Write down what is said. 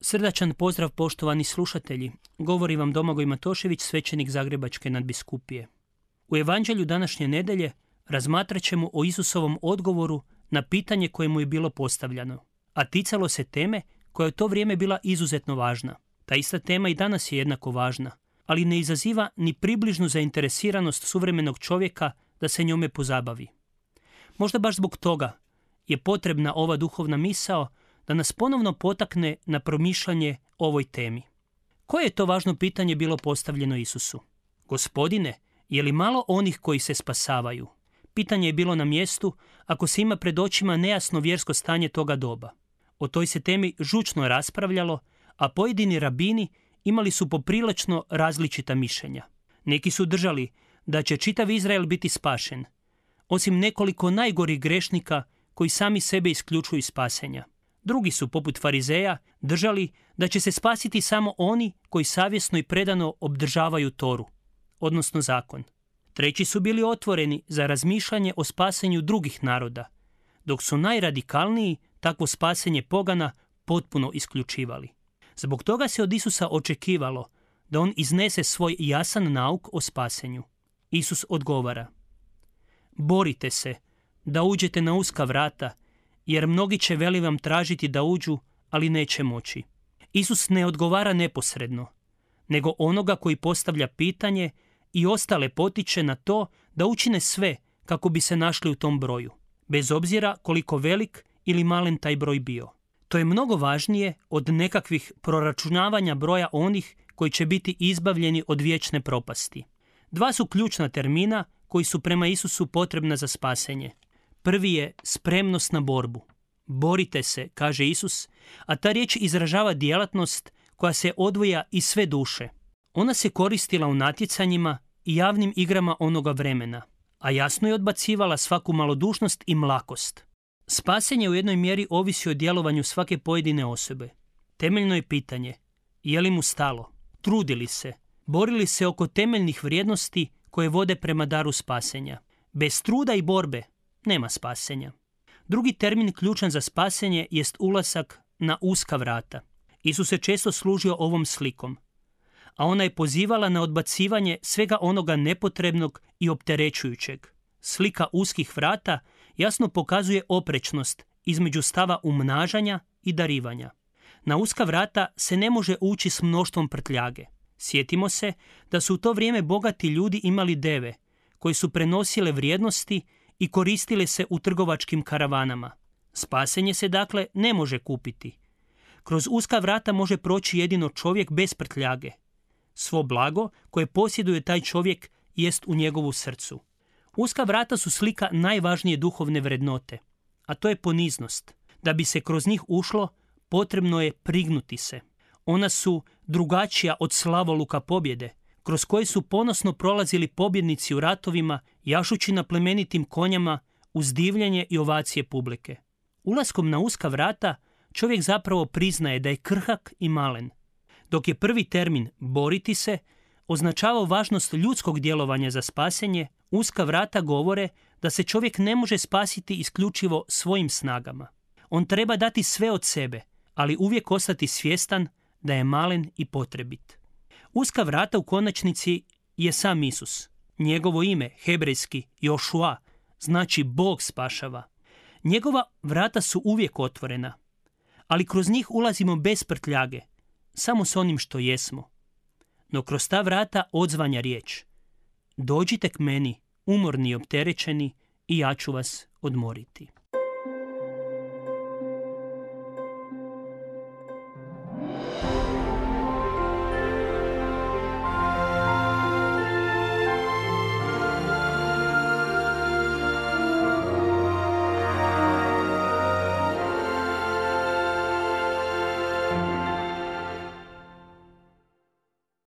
Srdačan pozdrav poštovani slušatelji. Govori vam Domagoj Matošević, svećenik Zagrebačke nadbiskupije. U evanđelju današnje nedelje razmatrat ćemo o Isusovom odgovoru na pitanje koje mu je bilo postavljano, a ticalo se teme koja je u to vrijeme bila izuzetno važna. Ta ista tema i danas je jednako važna, ali ne izaziva ni približnu zainteresiranost suvremenog čovjeka da se njome pozabavi. Možda baš zbog toga je potrebna ova duhovna misao da nas ponovno potakne na promišljanje ovoj temi. Koje je to važno pitanje bilo postavljeno Isusu? Gospodine, je li malo onih koji se spasavaju? Pitanje je bilo na mjestu ako se ima pred očima nejasno vjersko stanje toga doba. O toj se temi žučno raspravljalo, a pojedini rabini imali su poprilično različita mišljenja. Neki su držali da će čitav Izrael biti spašen, osim nekoliko najgorih grešnika koji sami sebe isključuju iz spasenja. Drugi su, poput farizeja, držali da će se spasiti samo oni koji savjesno i predano obdržavaju Toru, odnosno zakon. Treći su bili otvoreni za razmišljanje o spasenju drugih naroda, dok su najradikalniji takvo spasenje pogana potpuno isključivali. Zbog toga se od Isusa očekivalo da on iznese svoj jasan nauk o spasenju. Isus odgovara Borite se da uđete na uska vrata jer mnogi će veli vam tražiti da uđu, ali neće moći. Isus ne odgovara neposredno, nego onoga koji postavlja pitanje i ostale potiče na to da učine sve kako bi se našli u tom broju, bez obzira koliko velik ili malen taj broj bio. To je mnogo važnije od nekakvih proračunavanja broja onih koji će biti izbavljeni od vječne propasti. Dva su ključna termina koji su prema Isusu potrebna za spasenje – Prvi je spremnost na borbu. Borite se, kaže Isus, a ta riječ izražava djelatnost koja se odvoja iz sve duše. Ona se koristila u natjecanjima i javnim igrama onoga vremena, a jasno je odbacivala svaku malodušnost i mlakost. Spasenje u jednoj mjeri ovisi o djelovanju svake pojedine osobe. Temeljno je pitanje, je li mu stalo, trudili se, borili se oko temeljnih vrijednosti koje vode prema daru spasenja. Bez truda i borbe nema spasenja. Drugi termin ključan za spasenje jest ulasak na uska vrata. Isus se često služio ovom slikom, a ona je pozivala na odbacivanje svega onoga nepotrebnog i opterećujućeg. Slika uskih vrata jasno pokazuje oprečnost između stava umnažanja i darivanja. Na uska vrata se ne može ući s mnoštvom prtljage. Sjetimo se da su u to vrijeme bogati ljudi imali deve, koji su prenosile vrijednosti i koristile se u trgovačkim karavanama. Spasenje se dakle ne može kupiti. Kroz uska vrata može proći jedino čovjek bez prtljage. Svo blago koje posjeduje taj čovjek jest u njegovu srcu. Uska vrata su slika najvažnije duhovne vrednote, a to je poniznost. Da bi se kroz njih ušlo, potrebno je prignuti se. Ona su drugačija od slavoluka pobjede, kroz koje su ponosno prolazili pobjednici u ratovima, jašući na plemenitim konjama uz divljenje i ovacije publike. Ulaskom na uska vrata čovjek zapravo priznaje da je krhak i malen. Dok je prvi termin boriti se označavao važnost ljudskog djelovanja za spasenje, uska vrata govore da se čovjek ne može spasiti isključivo svojim snagama. On treba dati sve od sebe, ali uvijek ostati svjestan da je malen i potrebit. Uska vrata u konačnici je sam Isus. Njegovo ime, hebrejski Jošua, znači Bog spašava. Njegova vrata su uvijek otvorena, ali kroz njih ulazimo bez prtljage, samo s onim što jesmo. No kroz ta vrata odzvanja riječ. Dođite k meni, umorni i opterećeni, i ja ću vas odmoriti.